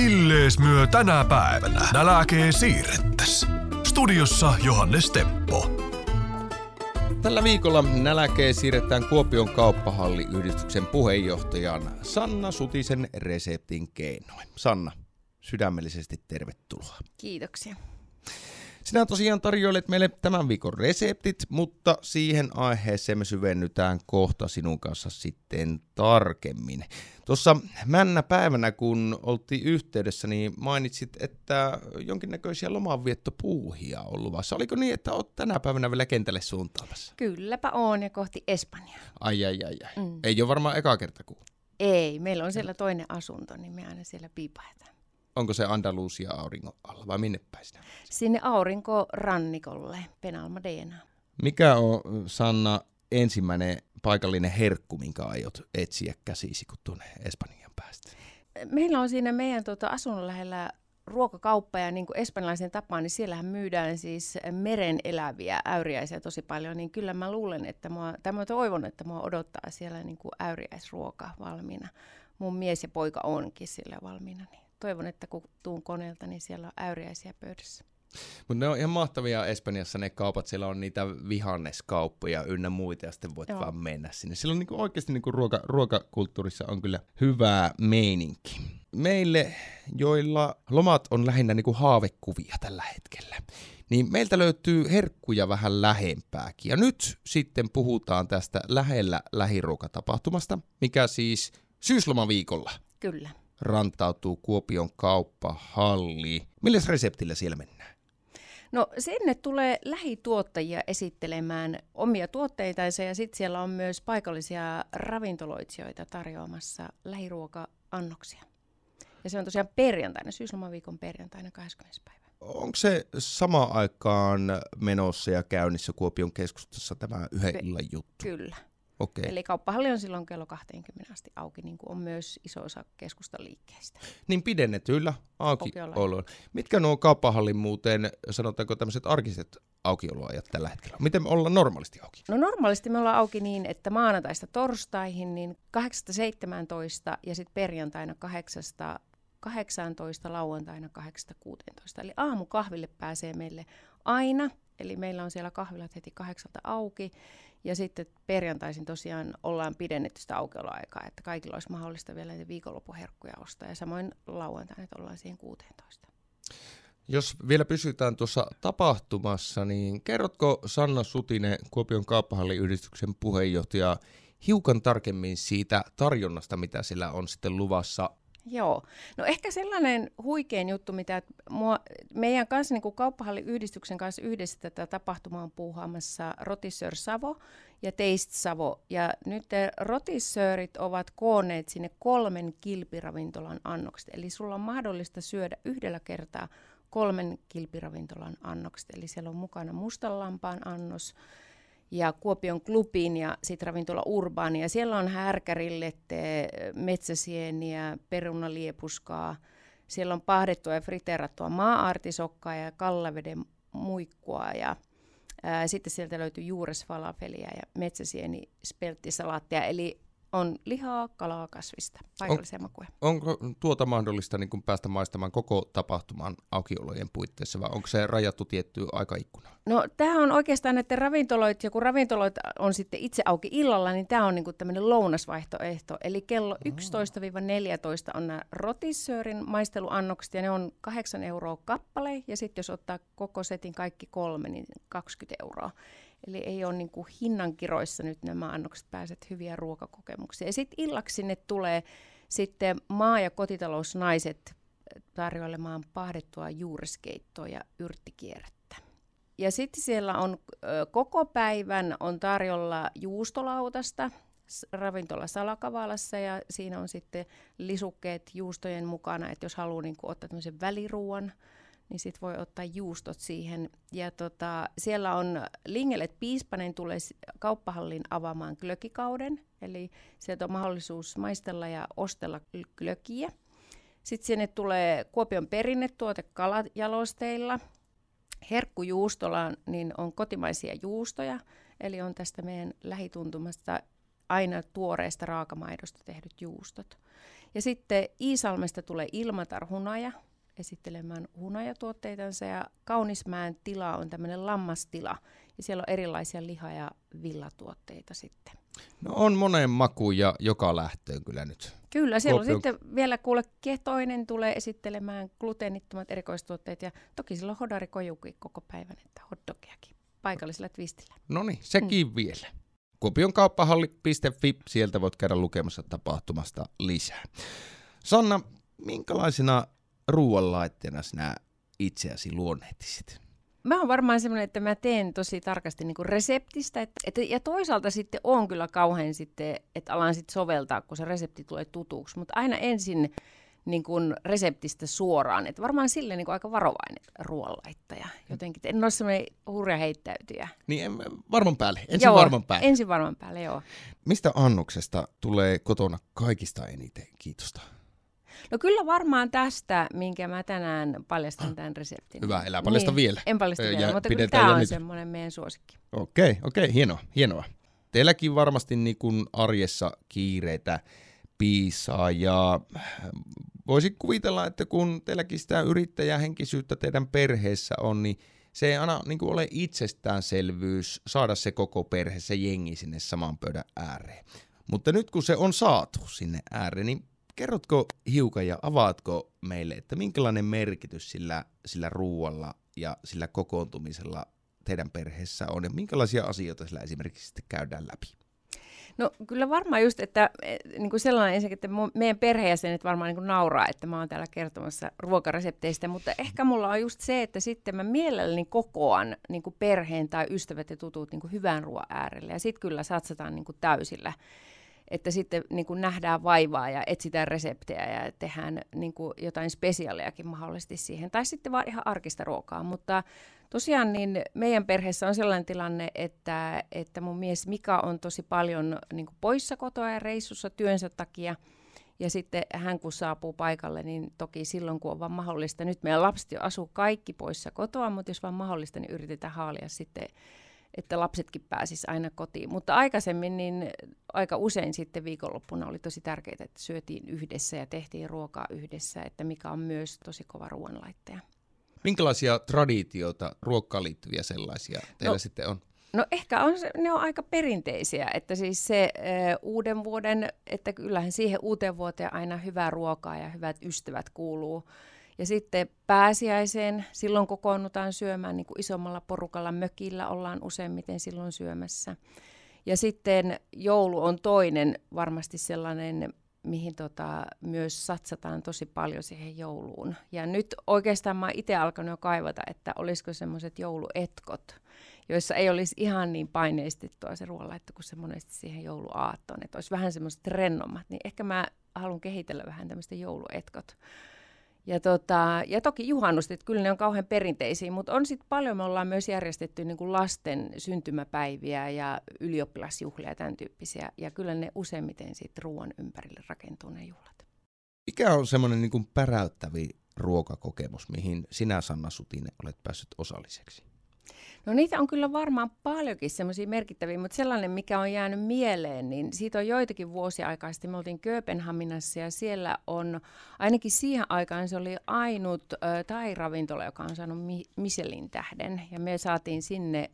Millees myö tänä päivänä nälkee siirrettäs? Studiossa Johannes Teppo. Tällä viikolla näläkee siirretään Kuopion kauppahalliyhdistyksen puheenjohtajan Sanna Sutisen reseptin keinoin. Sanna, sydämellisesti tervetuloa. Kiitoksia. Sinä tosiaan tarjoilet meille tämän viikon reseptit, mutta siihen aiheeseen me syvennytään kohta sinun kanssa sitten tarkemmin. Tuossa männä päivänä, kun oltiin yhteydessä, niin mainitsit, että jonkinnäköisiä lomanviettopuuhia on luvassa. Oliko niin, että olet tänä päivänä vielä kentälle suuntaamassa? Kylläpä on ja kohti Espanjaa. Ai ai ai ai. Mm. Ei ole varmaan eka kerta kun. Ei, meillä on siellä toinen asunto, niin me aina siellä piipaetaan. Onko se Andalusia auringon alla vai minne päin sinä? Sinne aurinkorannikolle, Penalmadena. Mikä on, Sanna, ensimmäinen paikallinen herkku, minkä aiot etsiä käsisi, kun tuonne Espanjan päästä? Meillä on siinä meidän tuota, asunnon lähellä ruokakauppa ja niin kuin espanjalaisen tapaan, niin siellähän myydään siis meren eläviä äyriäisiä tosi paljon, niin kyllä mä luulen, että mua, tai mä toivon, että mua odottaa siellä niin kuin äyriäisruoka valmiina. Mun mies ja poika onkin sillä valmiina, niin toivon, että kun tuun koneelta, niin siellä on äyriäisiä pöydässä. Mutta ne on ihan mahtavia Espanjassa ne kaupat, siellä on niitä vihanneskauppoja ynnä muita ja sitten voit Joo. vaan mennä sinne. Siellä on niinku oikeasti niinku ruoka, ruokakulttuurissa on kyllä hyvää meininki. Meille, joilla lomat on lähinnä niinku haavekuvia tällä hetkellä, niin meiltä löytyy herkkuja vähän lähempääkin. Ja nyt sitten puhutaan tästä lähellä lähiruokatapahtumasta, mikä siis syyslomaviikolla Kyllä rantautuu Kuopion kauppahalli. Millä reseptillä siellä mennään? No sinne tulee lähituottajia esittelemään omia tuotteitansa ja sitten siellä on myös paikallisia ravintoloitsijoita tarjoamassa lähiruoka-annoksia. Ja se on tosiaan perjantaina, syyslomaviikon perjantaina 20. päivä. Onko se sama aikaan menossa ja käynnissä Kuopion keskustassa tämä yhden illan juttu? Kyllä. Okay. Eli kauppahalli on silloin kello 20 asti auki, niin kuin on myös iso osa keskustan liikkeistä. Niin pidennetyillä aukioloilla. Mitkä nuo kauppahallin muuten, sanotaanko tämmöiset arkiset aukioloajat tällä hetkellä? Miten me ollaan normaalisti auki? No normaalisti me ollaan auki niin, että maanantaista torstaihin niin 8-17 ja sitten perjantaina 8 18, lauantaina 8-16. Eli aamukahville pääsee meille aina, eli meillä on siellä kahvilat heti kahdeksalta auki. Ja sitten perjantaisin tosiaan ollaan pidennetty sitä aukioloaikaa, että kaikilla olisi mahdollista vielä viikonloppuherkkuja ostaa. Ja samoin lauantaina, että ollaan siihen 16. Jos vielä pysytään tuossa tapahtumassa, niin kerrotko Sanna Sutinen, Kuopion kauppahalliyhdistyksen puheenjohtaja, hiukan tarkemmin siitä tarjonnasta, mitä sillä on sitten luvassa Joo. No ehkä sellainen huikein juttu, mitä mua, meidän kanssa niin kauppahalliyhdistyksen kanssa yhdessä tätä tapahtumaa on puuhaamassa Rotisseur Savo ja Taste Savo. Ja nyt Rotisseurit ovat kooneet sinne kolmen kilpiravintolan annokset. Eli sulla on mahdollista syödä yhdellä kertaa kolmen kilpiravintolan annokset. Eli siellä on mukana mustanlampaan annos, ja Kuopion klubin ja sitten ravintola Urbaani. Ja siellä on härkärillette, metsäsieniä, perunaliepuskaa. Siellä on pahdettua ja friteerattua maa-artisokkaa ja kallaveden muikkua ja ää, sitten sieltä löytyy juuresfalafelia ja metsäsieni spelttisalaattia. Eli on lihaa, kalaa, kasvista, paikallisia on, makuja. Onko tuota mahdollista niin kuin päästä maistamaan koko tapahtuman aukiolojen puitteissa vai onko se rajattu tiettyyn aikaikkunaan? No tämä on oikeastaan että ravintoloit, ja kun ravintoloit on sitten itse auki illalla, niin tämä on niin kuin tämmöinen lounasvaihtoehto. Eli kello 11-14 on nämä rotissöörin maisteluannokset ja ne on 8 euroa kappale ja sitten jos ottaa koko setin kaikki kolme, niin 20 euroa. Eli ei ole niin kuin hinnankiroissa nyt nämä annokset pääset hyviä ruokakokemuksia. Ja sitten illaksi sinne tulee sitten maa- ja kotitalousnaiset tarjoilemaan pahdettua juureskeittoa ja yrttikierrettä. Ja sitten siellä on koko päivän on tarjolla juustolautasta ravintola Salakavalassa ja siinä on sitten lisukkeet juustojen mukana, että jos haluaa niin ottaa tämmöisen väliruuan, niin sit voi ottaa juustot siihen. Ja tota, siellä on Lingelet Piispanen tulee kauppahallin avaamaan glökikauden, eli sieltä on mahdollisuus maistella ja ostella glökiä. Sitten sinne tulee Kuopion perinnetuote kalajalosteilla. Herkkujuustolla niin on kotimaisia juustoja, eli on tästä meidän lähituntumasta aina tuoreesta raakamaidosta tehdyt juustot. Ja sitten Iisalmesta tulee Ilmatar Hunaja esittelemään hunajatuotteitansa ja Kaunismäen tila on tämmöinen lammastila ja siellä on erilaisia liha- ja villatuotteita sitten. No on moneen makuun ja joka lähtöön kyllä nyt. Kyllä, siellä on sitten vielä kuule Ketoinen tulee esittelemään gluteenittomat erikoistuotteet ja toki sillä on hodari kojukin koko päivän, että hotdogiakin paikallisella twistillä. No niin, sekin mm. vielä. Kuopion kauppahalli.fi, sieltä voit käydä lukemassa tapahtumasta lisää. Sanna, minkälaisena ruoanlaitteena sinä itseäsi luonnehtisit? Mä oon varmaan semmoinen, että mä teen tosi tarkasti niin reseptistä. Et, et, ja toisaalta sitten on kyllä kauhean sitten, että alan sitten soveltaa, kun se resepti tulee tutuksi. Mutta aina ensin niin kuin reseptistä suoraan. Et varmaan sille niin kuin aika varovainen ruoanlaittaja. Jotenkin, en ole semmoinen hurja heittäytyjä. Niin en, varman päälle, ensin joo, varman päälle. ensin varman päälle, joo. Mistä annoksesta tulee kotona kaikista eniten kiitosta? No kyllä varmaan tästä, minkä mä tänään paljastan tämän reseptin. Hyvä, elää paljasta niin, vielä. En paljasta ja vielä, mutta kyllä tämä on semmoinen meidän suosikki. Okei, okay, okei, okay, hienoa, hienoa. Teilläkin varmasti niin kuin arjessa kiireitä piisaa ja voisin kuvitella, että kun teilläkin sitä yrittäjähenkisyyttä teidän perheessä on, niin se ei aina niin kuin ole itsestäänselvyys saada se koko perhe, se jengi sinne saman pöydän ääreen. Mutta nyt kun se on saatu sinne ääreen, niin kerrotko hiukan ja avaatko meille, että minkälainen merkitys sillä, sillä ruualla ja sillä kokoontumisella teidän perheessä on? Ja minkälaisia asioita sillä esimerkiksi sitten käydään läpi? No kyllä varmaan just, että niin kuin sellainen ensinnäkin, että meidän perheenjäsenet varmaan niin kuin nauraa, että mä oon täällä kertomassa ruokaresepteistä, mutta ehkä mulla on just se, että sitten mä mielelläni kokoan niin kuin perheen tai ystävät ja tutut niin kuin hyvän ruoan äärelle. Ja sitten kyllä satsataan niin kuin täysillä että sitten niin kuin nähdään vaivaa ja etsitään reseptejä ja tehdään niin kuin jotain spesiaalejakin mahdollisesti siihen. Tai sitten vaan ihan arkista ruokaa. Mutta tosiaan niin meidän perheessä on sellainen tilanne, että, että mun mies Mika on tosi paljon niin kuin poissa kotoa ja reissussa työnsä takia. Ja sitten hän kun saapuu paikalle, niin toki silloin kun on vaan mahdollista, nyt meidän lapset jo asuu kaikki poissa kotoa, mutta jos vaan mahdollista, niin yritetään haalia sitten että lapsetkin pääsis aina kotiin. Mutta aikaisemmin niin aika usein sitten viikonloppuna oli tosi tärkeää, että syötiin yhdessä ja tehtiin ruokaa yhdessä, että mikä on myös tosi kova ruoanlaittaja. Minkälaisia traditioita, ruokkaan liittyviä sellaisia teillä no, sitten on? No ehkä on, ne on aika perinteisiä, että siis se ö, uuden vuoden, että kyllähän siihen uuteen vuoteen aina hyvää ruokaa ja hyvät ystävät kuuluu. Ja sitten pääsiäiseen, silloin kokoonnutaan syömään niin kuin isommalla porukalla mökillä, ollaan useimmiten silloin syömässä. Ja sitten joulu on toinen varmasti sellainen, mihin tota, myös satsataan tosi paljon siihen jouluun. Ja nyt oikeastaan mä itse alkanut jo kaivata, että olisiko semmoiset jouluetkot, joissa ei olisi ihan niin paineistettua se ruoanlaitto kuin se monesti siihen jouluaattoon, että olisi vähän semmoiset rennommat. Niin ehkä mä haluan kehitellä vähän tämmöistä jouluetkot ja, tota, ja toki juhannustit, kyllä ne on kauhean perinteisiä, mutta on sitten paljon, me ollaan myös järjestetty niin kuin lasten syntymäpäiviä ja ylioppilasjuhlia ja tämän tyyppisiä. Ja kyllä ne useimmiten sitten ruoan ympärille rakentuu ne juhlat. Mikä on semmoinen niin päräyttävi ruokakokemus, mihin sinä Sanna Sutinen olet päässyt osalliseksi? No niitä on kyllä varmaan paljonkin semmoisia merkittäviä, mutta sellainen, mikä on jäänyt mieleen, niin siitä on joitakin vuosia aikaa sitten. Me oltiin Kööpenhaminassa ja siellä on, ainakin siihen aikaan se oli ainut äh, tai-ravintola, joka on saanut Mi- Michelin tähden. Ja me saatiin sinne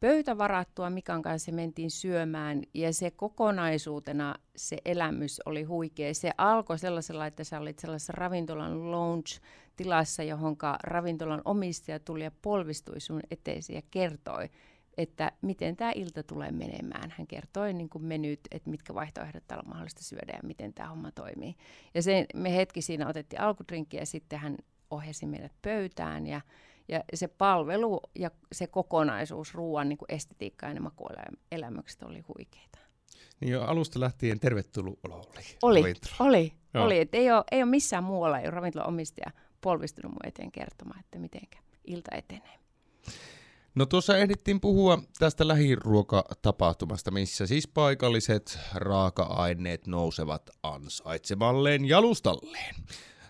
pöytä varattua, Mikan kanssa mentiin syömään ja se kokonaisuutena se elämys oli huikea. Se alkoi sellaisella, että sä olit sellaisessa ravintolan lounge-tilassa, johon ravintolan omistaja tuli ja polvistui sun eteesi ja kertoi, että miten tämä ilta tulee menemään. Hän kertoi niin kuin menyt, että mitkä vaihtoehdot täällä on mahdollista syödä ja miten tämä homma toimii. Ja se, me hetki siinä otettiin alkudrinkki ja sitten hän ohjasi meidät pöytään ja ja se palvelu ja se kokonaisuus, ruoan niin kuin estetiikka ja ne makuelämykset oli huikeita. Niin jo alusta lähtien tervetullut olo oli. Oli, ravintola. oli, Joo. oli. Et ei, ole, ei ole missään muualla, ole ravintolan omistaja polvistunut mun eteen kertomaan, että miten ilta etenee. No tuossa ehdittiin puhua tästä lähiruokatapahtumasta, missä siis paikalliset raaka-aineet nousevat ansaitsemalleen jalustalleen.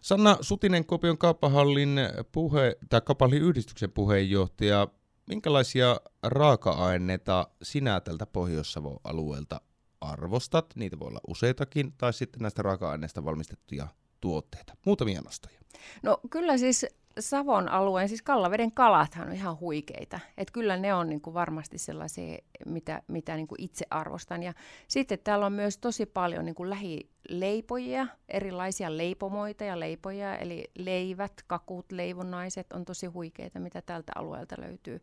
Sanna Sutinen, Kopion kauppahallin, puhe, tai kauppahallin yhdistyksen puheenjohtaja, minkälaisia raaka-aineita sinä tältä Pohjois-Savon alueelta arvostat, niitä voi olla useitakin, tai sitten näistä raaka-aineista valmistettuja tuotteita. Muutamia nostoja. No kyllä siis Savon alueen, siis Kallaveden kalathan on ihan huikeita. Että kyllä ne on niin kuin varmasti sellaisia, mitä, mitä niin kuin itse arvostan. Ja sitten täällä on myös tosi paljon niin kuin lähileipojia, erilaisia leipomoita ja leipoja, eli leivät, kakut, leivonnaiset on tosi huikeita, mitä tältä alueelta löytyy.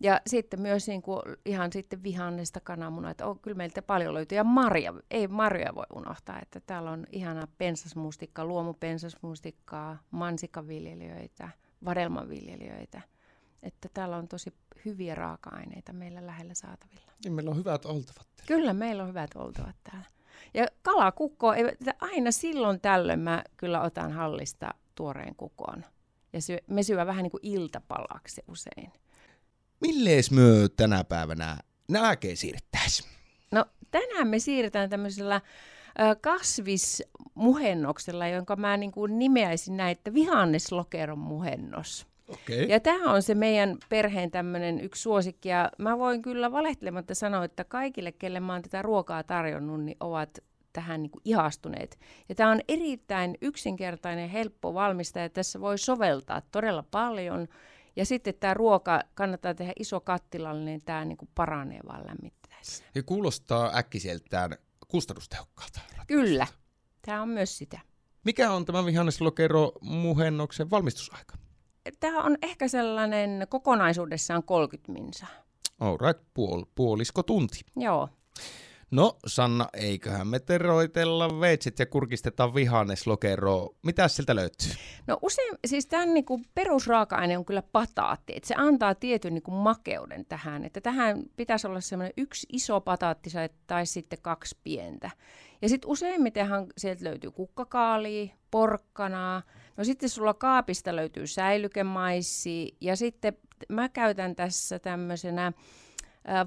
Ja sitten myös niin kuin ihan sitten vihannesta kananmunaa, että on, kyllä meiltä paljon löytyy. Ja marja, ei marjoja voi unohtaa, että täällä on ihana pensasmustikkaa, luomupensasmustikkaa, mansikaviljelijöitä, vadelmaviljelijöitä. Että täällä on tosi hyviä raaka-aineita meillä lähellä saatavilla. Niin meillä on hyvät oltavat. Täällä. Kyllä meillä on hyvät oltavat täällä. Ja kalakukko, aina silloin tällöin mä kyllä otan hallista tuoreen kukon. Ja syö, me syö vähän niin kuin iltapalaksi usein. Millees myö tänä päivänä nääkeen siirrettäisiin? No tänään me siirretään tämmöisellä kasvismuhennoksella, jonka mä niin kuin nimeäisin näin, että vihanneslokeron muhennos. Okay. Ja tämä on se meidän perheen tämmöinen yksi suosikki. Ja mä voin kyllä valehtelematta sanoa, että kaikille, kelle mä oon tätä ruokaa tarjonnut, niin ovat tähän niin kuin ihastuneet. Ja tämä on erittäin yksinkertainen, helppo valmista ja tässä voi soveltaa todella paljon. Ja sitten tämä ruoka kannattaa tehdä iso kattilalla, niin tämä niin kuin paranee vaan lämmittäessä. Ja kuulostaa äkkiseltään kustannustehokkaalta. Kyllä, tämä on myös sitä. Mikä on tämä vihanneslokero muhennoksen valmistusaika? Tämä on ehkä sellainen kokonaisuudessaan 30 minsaa. Alright, puol, puolisko tunti. Joo. No Sanna, eiköhän me teroitella veitset ja kurkistetaan vihanneslokeroa. Mitä sieltä löytyy? No usein, siis tämän niin kuin perusraaka-aine on kyllä pataatti, että se antaa tietyn niin kuin makeuden tähän, että tähän pitäisi olla semmoinen yksi iso pataatti tai sitten kaksi pientä. Ja sitten useimmittenhan sieltä löytyy kukkakaalia, porkkanaa, no sitten sulla kaapista löytyy säilykemaissi ja sitten mä käytän tässä tämmöisenä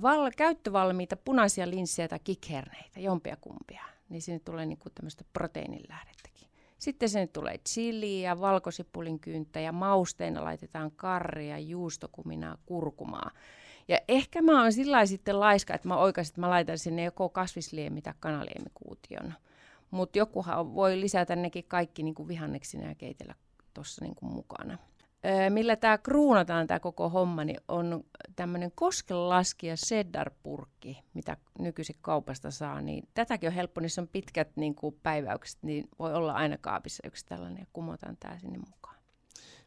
val- käyttövalmiita punaisia linssejä tai kikherneitä, jompia kumpia. Niin sinne tulee niinku tämmöistä proteiinilähdettäkin. Sitten sinne tulee chiliä, valkosipulin kynttä ja mausteina laitetaan karria, juustokuminaa, kurkumaa. Ja ehkä mä oon sillä sitten laiska, että mä oikaisin, että mä laitan sinne joko kasvisliemi tai kanaliemikuution. Mutta jokuhan voi lisätä nekin kaikki niin kuin vihanneksina ja keitellä tuossa niin mukana millä tämä kruunataan tämä koko homma, niin on tämmöinen koskenlaskija seddar-purkki, mitä nykyisin kaupasta saa. Niin tätäkin on helppo, niissä on pitkät niin kuin päiväykset, niin voi olla aina kaapissa yksi tällainen ja kumotaan tämä sinne mukaan.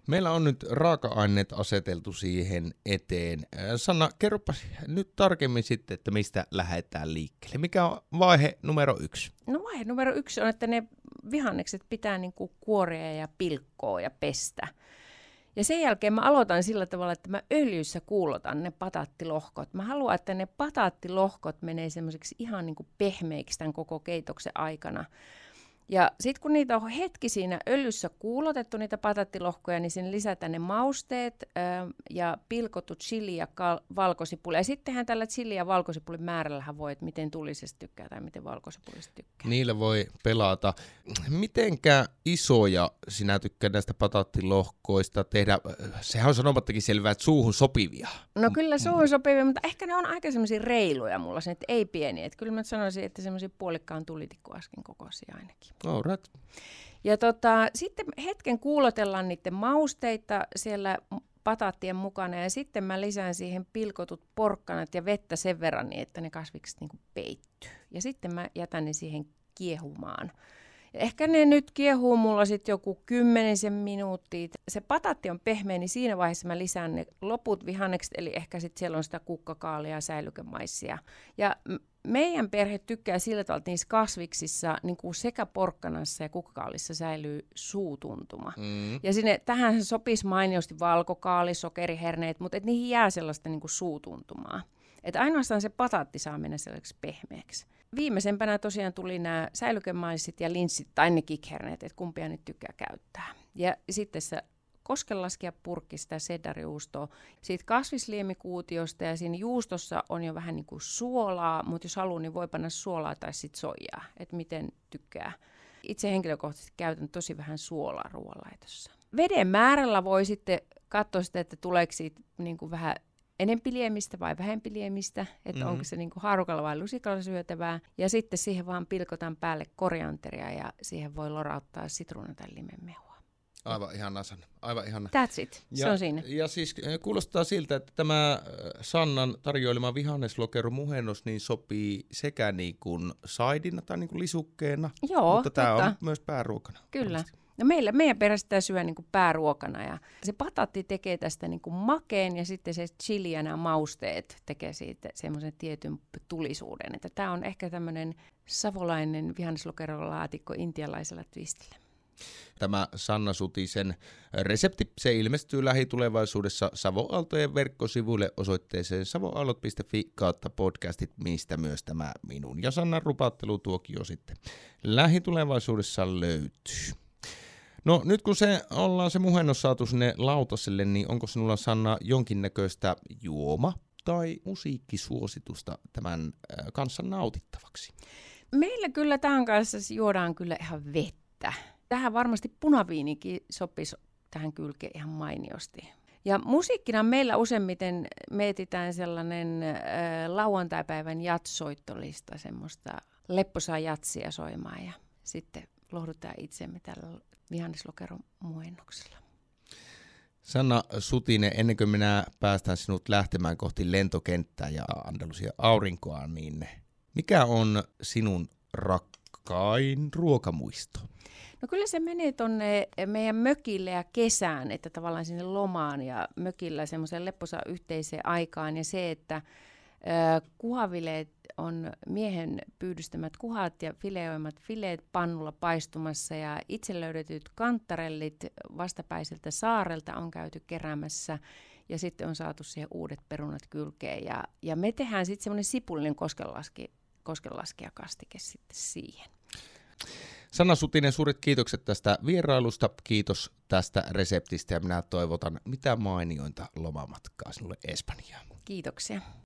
Meillä on nyt raaka-aineet aseteltu siihen eteen. Sanna, kerropa nyt tarkemmin sitten, että mistä lähdetään liikkeelle. Mikä on vaihe numero yksi? No vaihe numero yksi on, että ne vihannekset pitää niin kuin kuoria ja pilkkoa ja pestä. Ja sen jälkeen mä aloitan sillä tavalla, että mä öljyssä kuulotan ne patattilohkot. Mä haluan, että ne patattilohkot menee semmoiseksi ihan niin kuin pehmeiksi tämän koko keitoksen aikana. Ja sitten kun niitä on hetki siinä öljyssä kuulotettu, niitä patattilohkoja, niin sinne lisätään ne mausteet ö, ja pilkottu chili ja kal- valkosipuli. Ja sittenhän tällä chili ja valkosipulin määrällähän voi, että miten tulisesta tykkää tai miten valkosipulista tykkää. Niillä voi pelata. Mitenkä isoja sinä tykkää näistä patattilohkoista tehdä? Sehän on sanomattakin selvää, että suuhun sopivia. No kyllä suuhun sopivia, mutta ehkä ne on aika semmoisia reiluja mulla, sen, että ei pieniä. Että kyllä mä sanoisin, että semmoisia puolikkaan tulitikkuaskin kokoisia ainakin. All right. Ja tota, sitten hetken kuulotellaan niiden mausteita siellä pataattien mukana ja sitten mä lisään siihen pilkotut porkkanat ja vettä sen verran niin, että ne kasvikset niin peittyy. Ja sitten mä jätän ne siihen kiehumaan. Ja ehkä ne nyt kiehuu mulla sitten joku kymmenisen minuuttia. Se patatti on pehmeä, niin siinä vaiheessa mä lisään ne loput vihannekset, eli ehkä sitten siellä on sitä kukkakaalia ja säilykemaissia. Ja meidän perhe tykkää sillä tavalla, että niissä kasviksissa niin kuin sekä porkkanassa ja kukkakaalissa säilyy suutuntuma. Mm. Ja sinne, tähän sopisi mainiosti valkokaali, sokeriherneet, mutta et niihin jää sellaista niin kuin suutuntumaa. Että ainoastaan se patatti saa mennä sellaiseksi pehmeäksi. Viimeisempänä tosiaan tuli nämä säilykemaisit ja linssit tai ne kikherneet, että kumpia nyt tykkää käyttää. Ja sitten se koskenlaskea purkki sitä seddarijuustoa. Siitä kasvisliemikuutiosta ja siinä juustossa on jo vähän niin kuin suolaa, mutta jos haluaa, niin voi panna suolaa tai sitten soijaa, että miten tykkää. Itse henkilökohtaisesti käytän tosi vähän suolaa ruoanlaitossa. Veden määrällä voi sitten katsoa sitä, että tuleeko siitä niin kuin vähän enempi liemistä vai vähempi liemistä, että mm-hmm. onko se niin kuin haarukalla vai lusikalla syötävää. Ja sitten siihen vaan pilkotaan päälle korianteria ja siihen voi lorauttaa sitruuna tai limenmehua. Aivan ihana sana. Aivan ihana. That's it. Ja, se on siinä. Ja siis eh, kuulostaa siltä, että tämä äh, Sannan tarjoilema vihanneslokero muhennos niin sopii sekä niin kuin saidina tai niin kuin lisukkeena, Joo, mutta tämä on myös pääruokana. Kyllä. varmasti. No meillä, meidän perässä sitä syö niin kuin pääruokana ja se patatti tekee tästä niin kuin makeen ja sitten se chili ja nämä mausteet tekee siitä semmoisen tietyn tulisuuden. Että tämä on ehkä tämmöinen savolainen vihanneslokerolaatikko intialaisella twistillä. Tämä Sanna Sutisen resepti, se ilmestyy lähitulevaisuudessa Savoaltojen verkkosivuille osoitteeseen savoallot.fi kautta podcastit, mistä myös tämä minun ja Sannan rupattelutuokio sitten lähitulevaisuudessa löytyy. No nyt kun se ollaan se muhennos saatu sinne lautaselle, niin onko sinulla Sanna jonkinnäköistä juoma tai musiikkisuositusta tämän äh, kanssa nautittavaksi? Meillä kyllä tämän kanssa juodaan kyllä ihan vettä. Tähän varmasti punaviinikin sopisi tähän kylkeen ihan mainiosti. Ja musiikkina meillä useimmiten mietitään sellainen äh, lauantaipäivän jatsoittolista, semmoista lepposaa jatsia soimaan ja sitten lohdutaan itsemme tällä vihanneslokeron muennoksella. Sanna Sutinen, ennen kuin minä päästään sinut lähtemään kohti lentokenttää ja Andalusia aurinkoa, niin mikä on sinun rakkain ruokamuisto? No kyllä se menee tuonne meidän mökille ja kesään, että tavallaan sinne lomaan ja mökillä semmoiseen lepposaan yhteiseen aikaan. Ja se, että äh, kuhavileet on miehen pyydystämät kuhat ja fileoimat fileet pannulla paistumassa ja itse löydetyt kantarellit vastapäiseltä saarelta on käyty keräämässä ja sitten on saatu siihen uudet perunat kylkeen ja, ja me tehdään sitten semmoinen sipullinen koskenlaski, koskenlaskijakastike sitten siihen. Sanna Sutinen, suuret kiitokset tästä vierailusta, kiitos tästä reseptistä ja minä toivotan mitä mainiointa lomamatkaa sinulle Espanjaan. Kiitoksia.